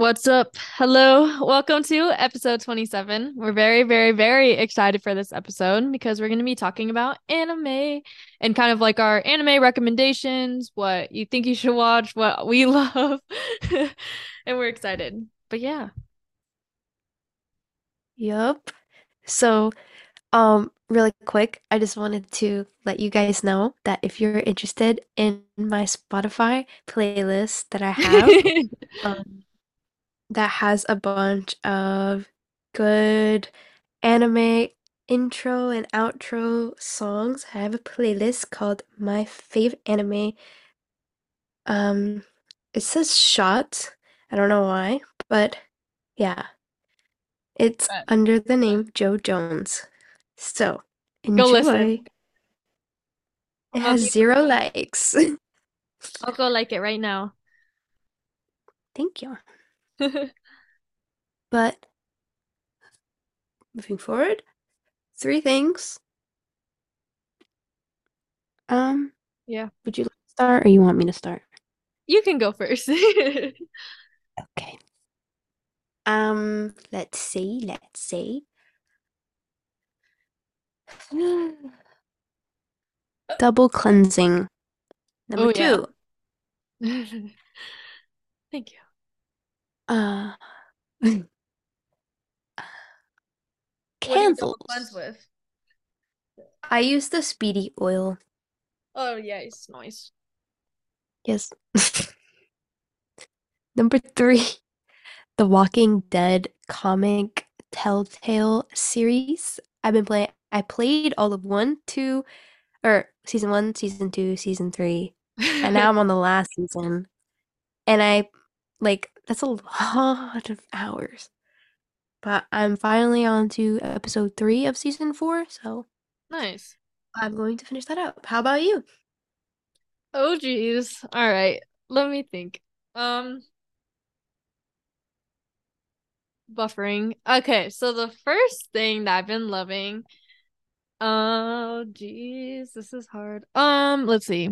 What's up? Hello. Welcome to episode 27. We're very, very, very excited for this episode because we're going to be talking about anime and kind of like our anime recommendations, what you think you should watch, what we love. and we're excited. But yeah. Yup. So, um, really quick, I just wanted to let you guys know that if you're interested in my Spotify playlist that I have, um, that has a bunch of good anime intro and outro songs. I have a playlist called My Favorite Anime. Um, it says Shot. I don't know why, but yeah. It's But under the name Joe Jones. So, go listen. It has zero likes. I'll go like it right now. Thank you. But moving forward, three things. Um, yeah. would you like to start or you want me to start? You can go first. Okay. Um, let's see, let's see. Double cleansing. Number Oh, yeah. two. Thank you. Uh, What do you cleanse with? I use the speedy oil. Oh, yeah, it's nice. Yes. Number three, the Walking Dead comic Telltale series. I've been playing, I played all of one, two, or season one, season two, season three, and now I'm on the last season. And I, like, that's a lot of hours. But I'm finally on to episode three of season four, so Nice. I'm going to finish that up. How about you? Oh, geez. All right. Let me think. Um, buffering. Okay, so the first thing that I've been loving, oh, geez, this is hard. Um, let's see.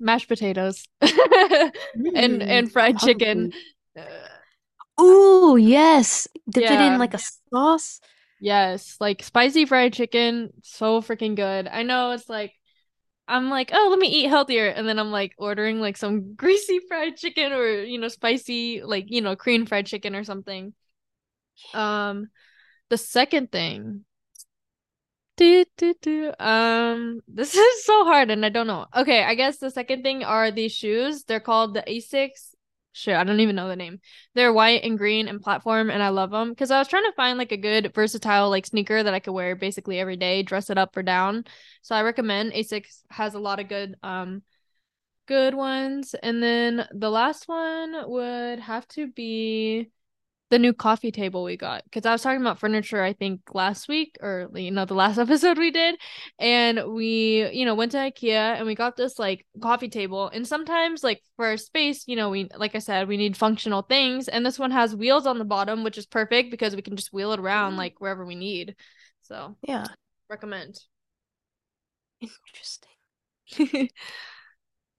Mashed potatoes and Mm, and fried chicken. Uh, Ooh, yes. Dip it in like a sauce. Yes, like spicy fried chicken, so freaking good. I know it's like I'm like, oh, let me eat healthier, and then I'm like ordering like some greasy fried chicken or you know spicy like you know Korean fried chicken or something. Um, the second thing, do, do, do, um, this is so hard and I don't know. Okay, I guess the second thing are these shoes. They're called the Asics. Shit, I don't even know the name. They're white and green and platform, and I love them because I was trying to find like a good versatile like sneaker that I could wear basically every day, dress it up or down. So I recommend Asics has a lot of good um good ones. And then the last one would have to be the new coffee table we got because I was talking about furniture I think last week or you know the last episode we did and we you know went to IKEA and we got this like coffee table and sometimes like for our space you know we like I said we need functional things and this one has wheels on the bottom which is perfect because we can just wheel it around Mm, like wherever we need so Yeah, recommend. Interesting.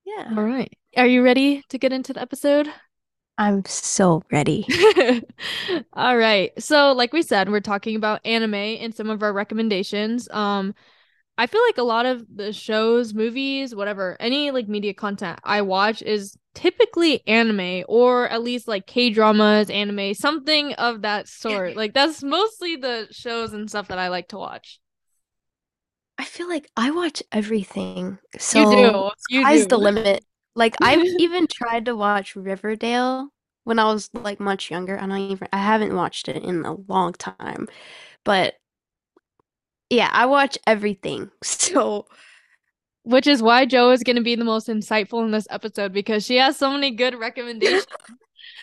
Yeah. all right. Are you ready to get into the episode I'm so ready. All right. So, like we said, we're talking about anime and some of our recommendations. Um, I feel like a lot of the shows, movies, whatever, any like media content I watch is typically anime or at least like K-dramas, anime, something of that sort. Like that's mostly the shows and stuff that I like to watch. I feel like I watch everything, You so do. You sky's the limit. Like I've even tried to watch Riverdale when I was like much younger. I don't even I haven't watched it in a long time. But yeah, I watch everything. So Which is why Joe is going to be the most insightful in this episode because she has so many good recommendations.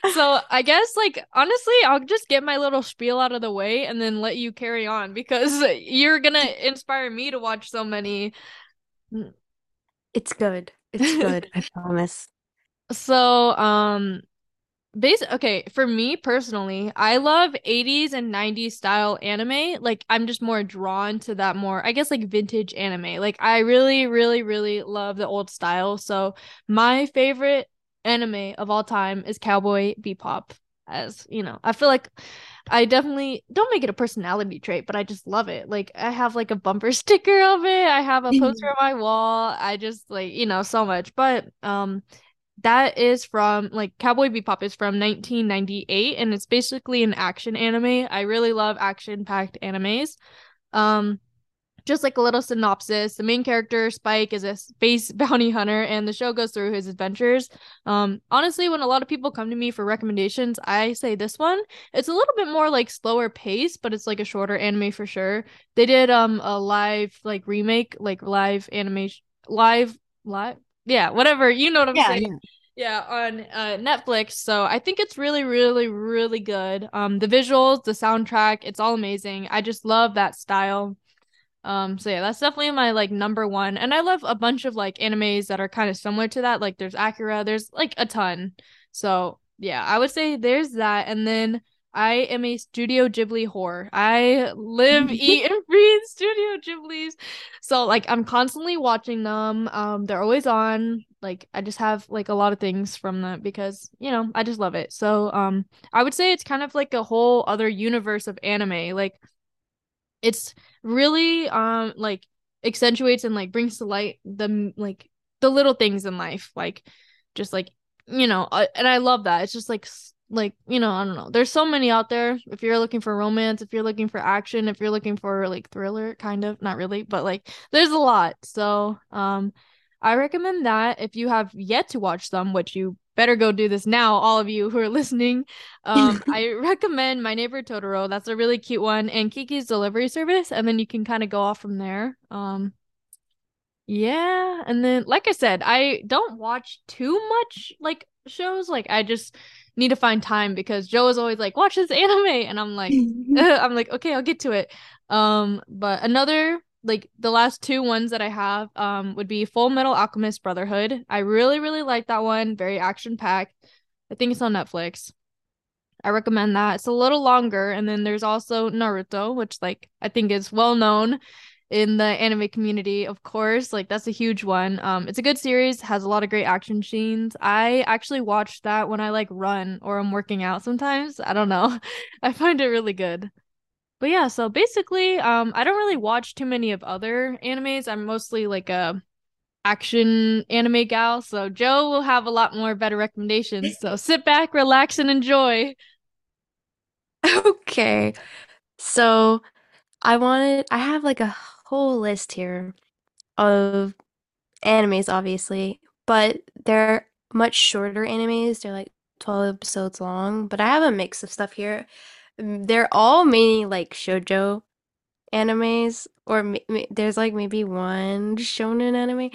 So I guess like honestly, I'll just get my little spiel out of the way and then let you carry on because you're gonna inspire me to watch so many. it's good. It's good, I promise. So um basic okay, for me personally, I love 80s and 90s style anime. Like I'm just more drawn to that more, I guess like vintage anime. Like I really, really, really love the old style. So my favorite anime of all time is Cowboy Bebop. As you know, I feel like I definitely don't make it a personality trait, but I just love it. Like I have like a bumper sticker of it. I have a poster on my wall. I just like, you know, so much. But um that is from like Cowboy Bebop is from 1998 and it's basically an action anime. I really love action-packed animes. Um just like a little synopsis the main character spike is a space bounty hunter and the show goes through his adventures um honestly when a lot of people come to me for recommendations i say this one it's a little bit more like slower pace but it's like a shorter anime for sure they did um a live like remake like live animation live live yeah whatever you know what i'm yeah, saying yeah. Yeah, on uh, Netflix. So I think it's really, really, really good. Um, the visuals, the soundtrack, it's all amazing. I just love that style. Um, so yeah, that's definitely my like number one. And I love a bunch of like animes that are kind of similar to that. Like there's Akira, there's like a ton. So yeah, I would say there's that. And then I am a Studio Ghibli whore. I live, eat, and breathe Studio Ghiblis. So like I'm constantly watching them. Um, they're always on. Like I just have like a lot of things from that because you know I just love it. So um, I would say it's kind of like a whole other universe of anime. Like it's really um like accentuates and like brings to light the like the little things in life like just like you know uh, and i love that. It's just like like you know i don't know. There's so many out there. If you're looking for romance if you're looking for action if you're looking for like thriller kind of not really but like there's a lot. So um i recommend that if you have yet to watch them which you better go do this now, all of you who are listening. Um, I recommend My Neighbor Totoro. That's a really cute one, and Kiki's Delivery Service, and then you can kind of go off from there. Um, yeah, and then like I said, I don't watch too much like shows. Like I just need to find time because Joe is always like, "Watch this anime," and I'm like, I'm like, okay, I'll get to it. Um, but another like the last two ones that I have um would be Full Metal Alchemist Brotherhood. I really really like that one. Very action packed. I think it's on Netflix. I recommend that. It's a little longer and then there's also Naruto, which like I think is well known in the anime community, of course. Like that's a huge one. Um it's a good series, has a lot of great action scenes. I actually watch that when I like run or I'm working out sometimes. I don't know. I find it really good. But yeah, so basically, um, I don't really watch too many of other animes. I'm mostly like a action anime gal, so Joe will have a lot more better recommendations. So sit back, relax, and enjoy. Okay. So I wanted I have like a whole list here of animes, obviously, but they're much shorter animes. They're like 12 episodes long, but I have a mix of stuff here. They're all mainly like shojo animes, or there's like maybe one shonen anime.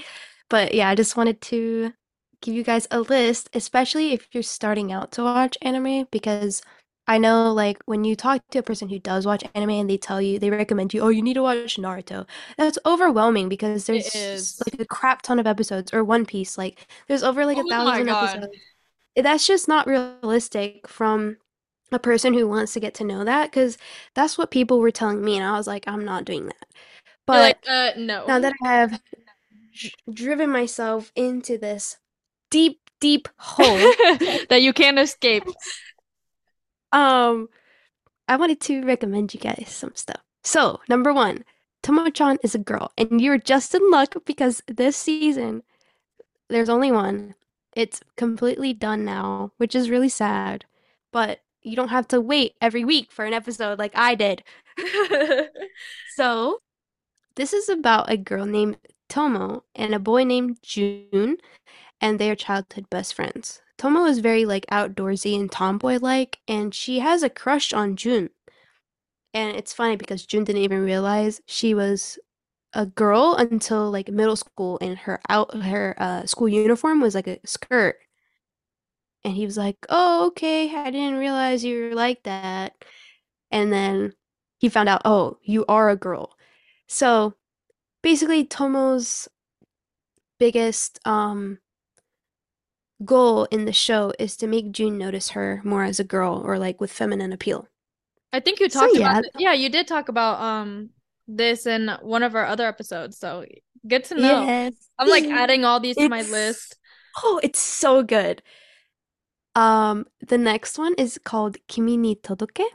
But yeah, I just wanted to give you guys a list, especially if you're starting out to watch anime, because I know like when you talk to a person who does watch anime and they tell you they recommend you, oh, you need to watch Naruto. That's overwhelming because there's like a crap ton of episodes, or One Piece, like there's over like a thousand episodes. That's just not realistic from a person who wants to get to know that because that's what people were telling me and i was like i'm not doing that. But like, uh, no. now that i have driven myself into this deep deep hole that you can't escape. Um i wanted to recommend you guys some stuff. So number one tomo-chan is a girl and you're just in luck because this season there's only one. It's completely done now which is really sad but you don't have to wait every week for an episode like I did. so, this is about a girl named Tomo and a boy named Jun, and they are childhood best friends. Tomo is very like outdoorsy and tomboy like, and she has a crush on Jun. And it's funny because Jun didn't even realize she was a girl until like middle school, and her out her uh, school uniform was like a skirt. And he was like, "Oh, okay. I didn't realize you were like that." And then he found out, "Oh, you are a girl." So, basically Tomo's biggest um goal in the show is to make Jun notice her more as a girl or like with feminine appeal. I think you talked so, yeah. about yeah, you did talk about um this in one of our other episodes. So, good to know. Yes. I'm like adding all these to my list. Oh, it's so good. Um, the next one is called Kimi ni Todoke.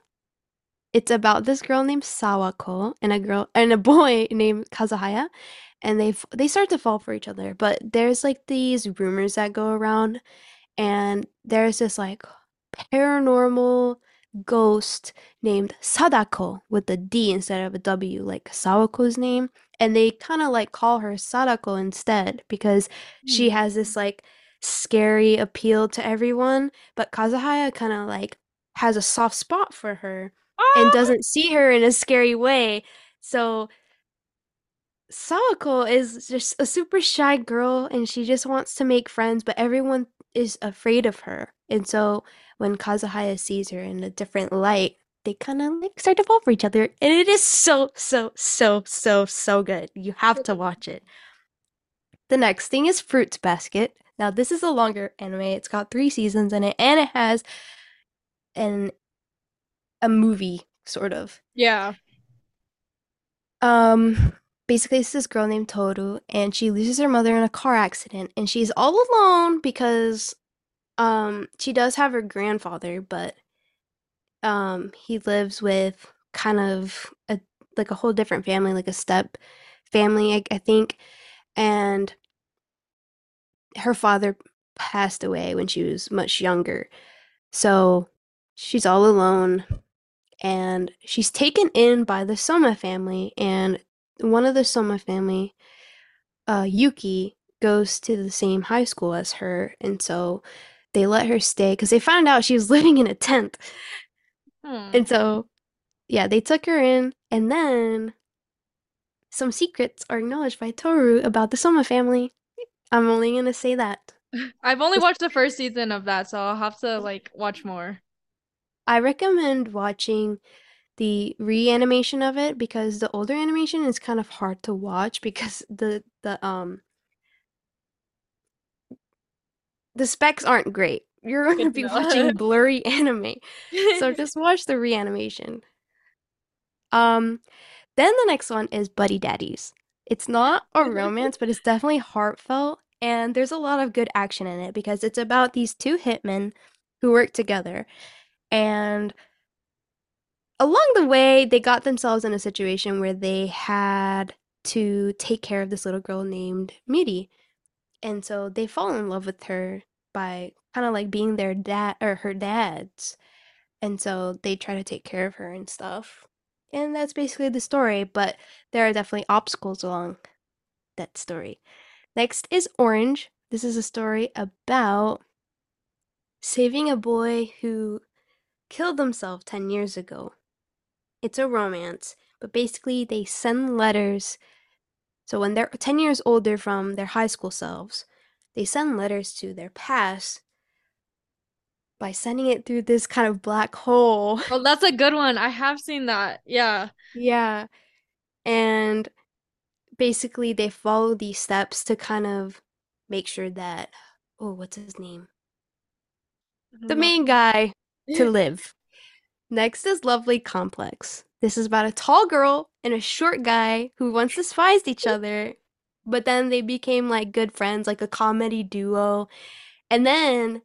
It's about this girl named Sawako and a girl and a boy named Kazuhaya, and they they start to fall for each other. But there's like these rumors that go around, and there's this like paranormal ghost named Sadako with a D instead of a W, like Sawako's name. And they kind of like call her Sadako instead because she Hmm. has this like scary appeal to everyone. But Kazuhaya kind of like has a soft spot for her and Ah! doesn't see her in a scary way. So Sawako is just a super shy girl and she just wants to make friends, but everyone is afraid of her. And so when Kazuhaya sees her in a different light, they kind of like start to fall for each other. And it is so, so, so, so, so good. You have to watch it. The next thing is Fruits Basket. Now, this is a longer anime. It's got three seasons in it, and it has an a movie, sort of. Yeah. Um, basically, it's this girl named Toru, and she loses her mother in a car accident, and she's all alone because, um, she does have her grandfather, but, um, he lives with kind of a like a whole different family, like a step family, I, I think, and her father passed away when she was much younger, so she's all alone and she's taken in by the Soma family, and one of the Soma family, uh, Yuki, goes to the same high school as her, and so they let her stay because they found out she was living in a tent. Hmm. And so, yeah, they took her in, and then some secrets are acknowledged by Toru about the Soma family. I'm only gonna say that. I've only watched the first season of that, so I'll have to like watch more. I recommend watching the reanimation of it because the older animation is kind of hard to watch because the the um the specs aren't great. You're going to be watching blurry anime. So just watch the reanimation. Um then the next one is Buddy Daddies. It's not a mm-hmm. romance, but it's definitely heartfelt and there's a lot of good action in it because it's about these two hitmen who work together and along the way, they got themselves in a situation where they had to take care of this little girl named Miri. And so they fall in love with her by kind of like being their dad or her dads. And so they try to take care of her and stuff. And that's basically the story, but there are definitely obstacles along that story. Next is Orange. This is a story about saving a boy who killed himself 10 years ago. It's a romance, but basically they send letters. So when they're 10 years older from their high school selves, they send letters to their past by sending it through this kind of black hole. Oh, that's a good one. I have seen that. Yeah. yeah. And basically they follow these steps to kind of make sure that oh, what's his name? The No. main guy to live. Next is Lovely Complex. This is about a tall girl and a short guy who once despised each other, but then they became like good friends, like a comedy duo. And then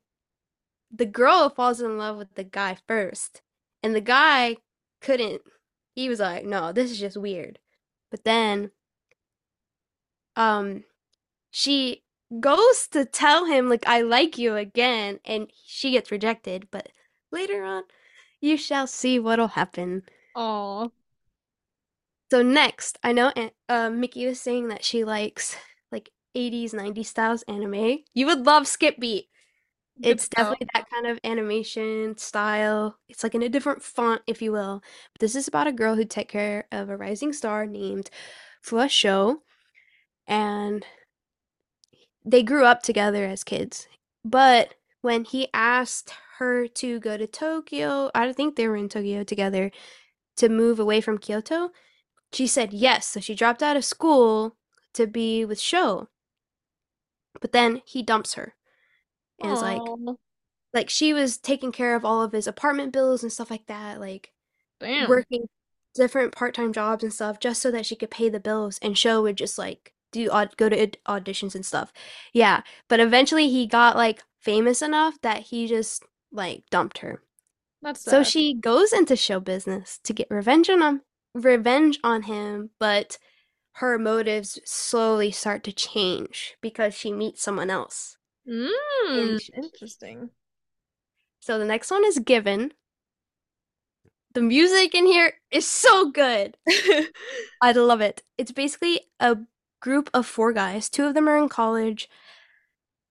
the girl falls in love with the guy first, and the guy couldn't. He was like, "No, this is just weird." But then um she goes to tell him like I like you again and she gets rejected, but later on you shall see what'll happen. Oh. So next, I know An- uh, Mickey was saying that she likes like 80s, 90s styles anime. You would love Skip Beat. Good It's definitely that kind of animation style. It's like in a different font, if you will. But this is about a girl who took care of a rising star named Fuwa Sho, and they grew up together as kids. But when he asked her to go to Tokyo, I think they were in Tokyo together, to move away from Kyoto, she said yes. So she dropped out of school to be with Sho. But then he dumps her. And it's like, like she was taking care of all of his apartment bills and stuff like that, like Damn. working different part-time jobs and stuff just so that she could pay the bills and Sho would just like do go to auditions and stuff. Yeah, but eventually he got like famous enough that he just like dumped her. That's So she goes into show business to get revenge on him, revenge on him, but her motives slowly start to change because she meets someone else. Mm, interesting. so the next one is Given. The music in here is so good. I love it. It's basically a group of four guys. Two of them are in college,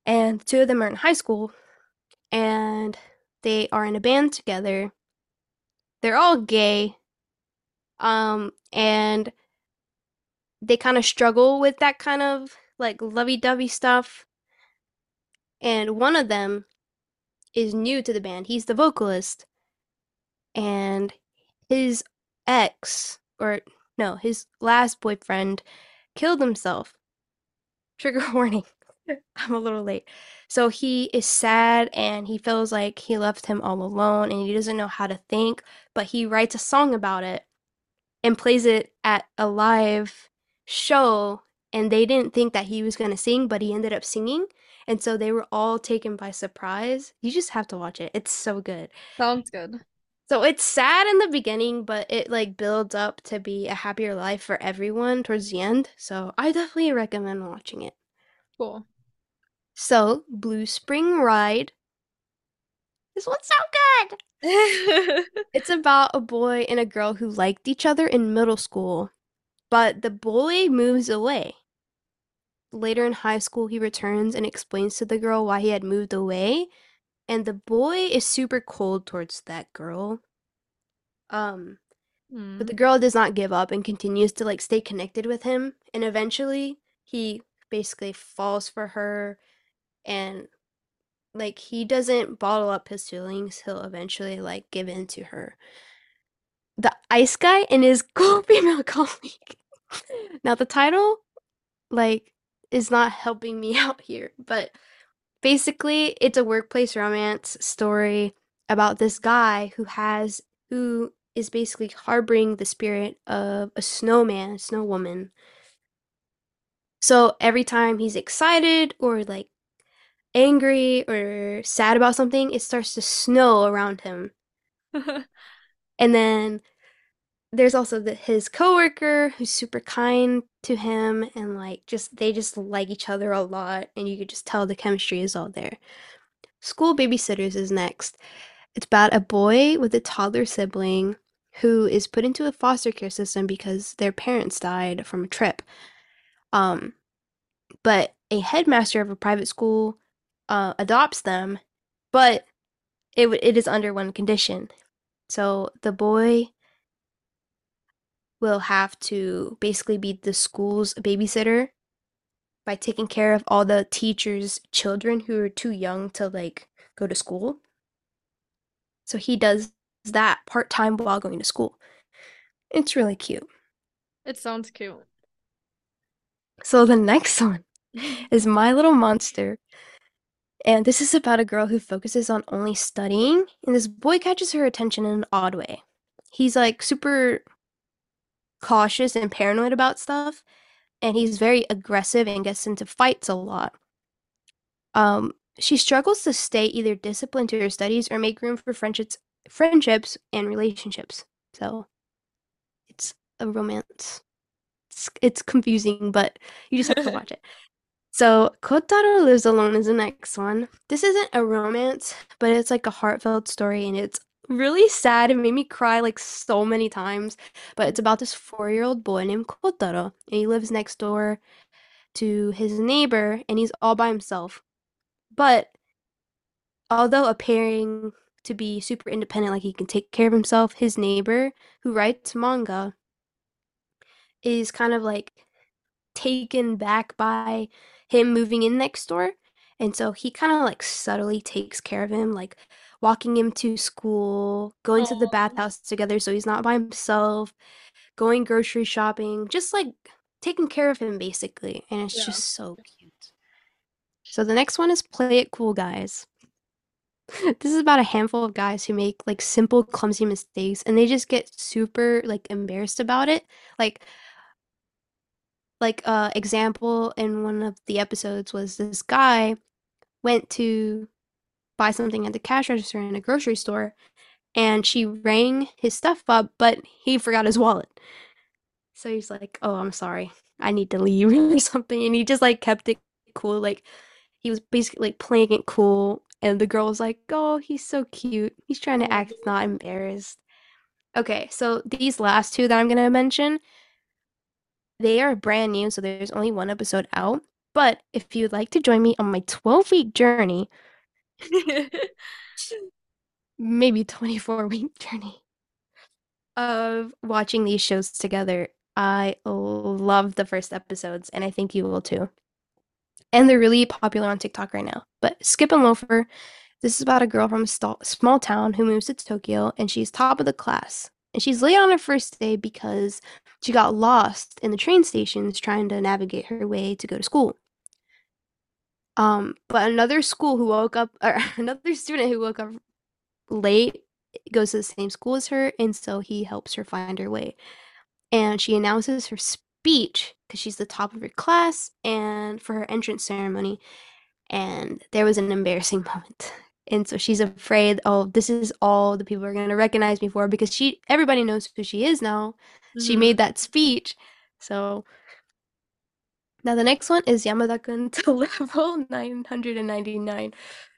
and two of them are in high school, and they are in a band together. They're all gay, um, and they kind of struggle with that kind of like lovey-dovey stuff. And one of them is new to the band. He's the vocalist, and his ex, or no, his last boyfriend, killed himself. Trigger warning. I'm a little late. So he is sad and he feels like he left him all alone and he doesn't know how to think, but he writes a song about it and plays it at a live show and they didn't think that he was going to sing, but he ended up singing. And so they were all taken by surprise. You just have to watch it. It's so good. Sounds good. So it's sad in the beginning, but it like builds up to be a happier life for everyone towards the end. So I definitely recommend watching it. Cool. So, Blue Spring Ride. This one's so good. It's about a boy and a girl who liked each other in middle school, but the boy moves away. Later in high school, he returns and explains to the girl why he had moved away, and the boy is super cold towards that girl. Um, but the Mm. girl does not give up and continues to like stay connected with him, and eventually he basically falls for her and like he doesn't bottle up his feelings he'll eventually like give in to her the ice guy and his cool female colleague now the title like is not helping me out here but basically it's a workplace romance story about this guy who has who is basically harboring the spirit of a snowman a snow woman so every time he's excited or like angry or sad about something, it starts to snow around him. And then there's also the, his coworker who's super kind to him and like just they just like each other a lot and you could just tell the chemistry is all there. School Babysitters is next. It's about a boy with a toddler sibling who is put into a foster care system because their parents died from a trip. Um, but a headmaster of a private school uh, adopts them, but it it is under one condition. So the boy will have to basically be the school's babysitter by taking care of all the teachers' children who are too young to like go to school. So he does that part-time while going to school. It's really cute. It sounds cute. So the next one is My Little Monster. And this is about a girl who focuses on only studying, and this boy catches her attention in an odd way. He's like super cautious and paranoid about stuff, and he's very aggressive and gets into fights a lot. Um, she struggles to stay either disciplined to her studies or make room for friendships, friendships and relationships. So it's a romance. It's, it's confusing, but you just have to watch it. So, Kotaro Lives Alone is the next one. This isn't a romance, but it's like a heartfelt story and it's really sad. It made me cry like so many times. But it's about this four-year-old boy named Kotaro, and he lives next door to his neighbor, and he's all by himself. But although appearing to be super independent, like he can take care of himself, his neighbor, who writes manga, is kind of like taken back by him moving in next door. And so he kind of like subtly takes care of him, like walking him to school, going to the bathhouse together so he's not by himself, going grocery shopping, just like taking care of him basically. And it's Yeah. just so cute. So the next one is Play It Cool Guys. This is about a handful of guys who make like simple, clumsy mistakes and they just get super like embarrassed about it. Like like uh example in one of the episodes was this guy went to buy something at the cash register in a grocery store and she rang his stuff up, but he forgot his wallet. So he's like, "Oh, I'm sorry. I need to leave or something." And he just like kept it cool. Like he was basically like playing it cool. And the girl was like, "Oh, he's so cute. He's trying to act not embarrassed." Okay, so these last two that I'm gonna mention, they are brand new, so there's only one episode out. But if you'd like to join me on my 12 week journey, maybe 24 week journey of watching these shows together, I love the first episodes, and I think you will too. And they're really popular on TikTok right now. But Skip and Loafer, this is about a girl from a st- small town who moves to Tokyo, and she's top of the class. And she's late on her first day because she got lost in the train stations trying to navigate her way to go to school. Um, but another school who woke up, or another student who woke up late goes to the same school as her, and so he helps her find her way. And she announces her speech because she's the top of her class and for her entrance ceremony. And there was an embarrassing moment. And so she's afraid, oh, this is all the people are going to recognize me for because she everybody knows who she is now. Mm-hmm. She made that speech. So now the next one is Yamada-kun to level 999.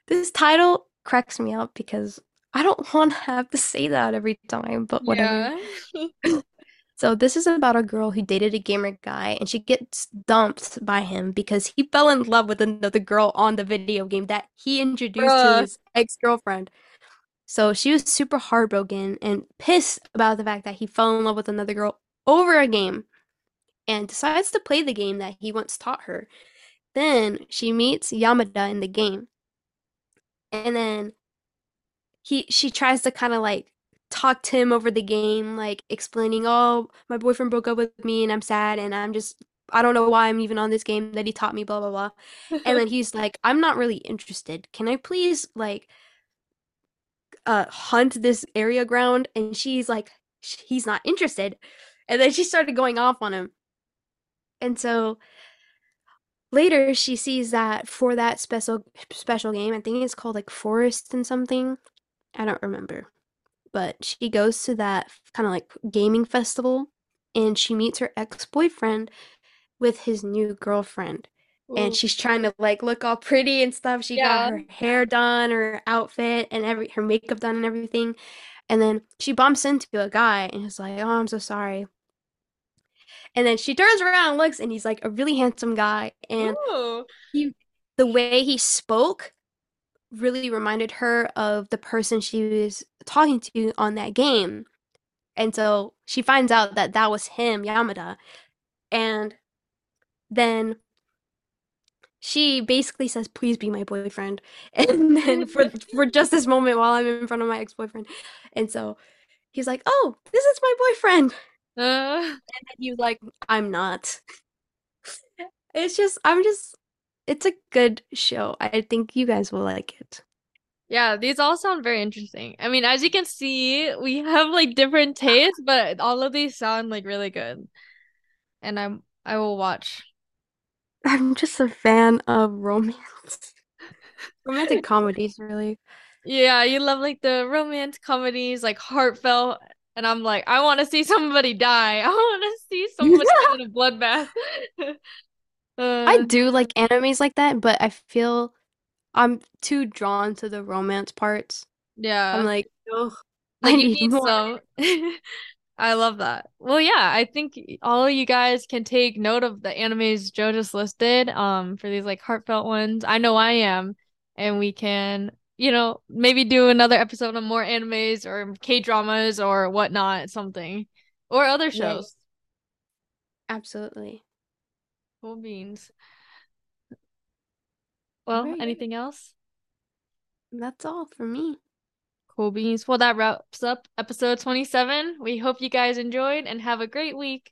This title cracks me up because I don't want to have to say that every time, but whatever. Yeah. so this is about a girl who dated a gamer guy and she gets dumped by him because he fell in love with another girl on the video game that he introduced Bruh. to his ex-girlfriend. So she was super heartbroken and pissed about the fact that he fell in love with another girl over a game and decides to play the game that he once taught her. Then she meets Yamada in the game. And then he she tries to kind of like talk to him over the game, like explaining, "Oh, my boyfriend broke up with me and I'm sad and I'm just I don't know why I'm even on this game that he taught me blah blah blah." and then he's like, "I'm not really interested. Can I please like uh hunt this area ground?" And she's like, "He's not interested." And then she started going off on him. And so later she sees that for that special special game, I think it's called like Forest and something. I don't remember. But she goes to that kind of like gaming festival and she meets her ex boyfriend with his new girlfriend. Ooh. And she's trying to like look all pretty and stuff. She yeah. got her hair done, her outfit, and every her makeup done and everything. And then she bumps into a guy and he's like, Oh, I'm so sorry. And then she turns around and looks and he's like a really handsome guy. And he the way he spoke really reminded her of the person she was talking to on that game. And so she finds out that that was him, Yamada. And then she basically says, "Please be my boyfriend." And then for for just this moment while I'm in front of my ex-boyfriend. And so he's like, "Oh, this is my boyfriend." Uh... And then he's like, "I'm not." It's just I'm just it's a good show. I think you guys will like it. Yeah, these all sound very interesting. I mean, as you can see, we have like different tastes, but all of these sound like really good. And I'm I will watch. I'm just a fan of romance. Romantic comedies, really. Yeah, you love like the romance comedies, like heartfelt, and I'm like, I want to see somebody die. I want to see somebody in a bloodbath. Uh, I do like animes like that, but I feel I'm too drawn to the romance parts. Yeah. I'm like, oh, like I need, need some. I love that. Well, yeah, I think all of you guys can take note of the animes Joe just listed um for these like heartfelt ones. I know I am, and we can, you know, maybe do another episode on more animes or K dramas or whatnot, something, or other shows. Absolutely. Cool beans. Well, right. anything else? That's all for me. Cool beans. Well, that wraps up episode 27. We hope you guys enjoyed and have a great week.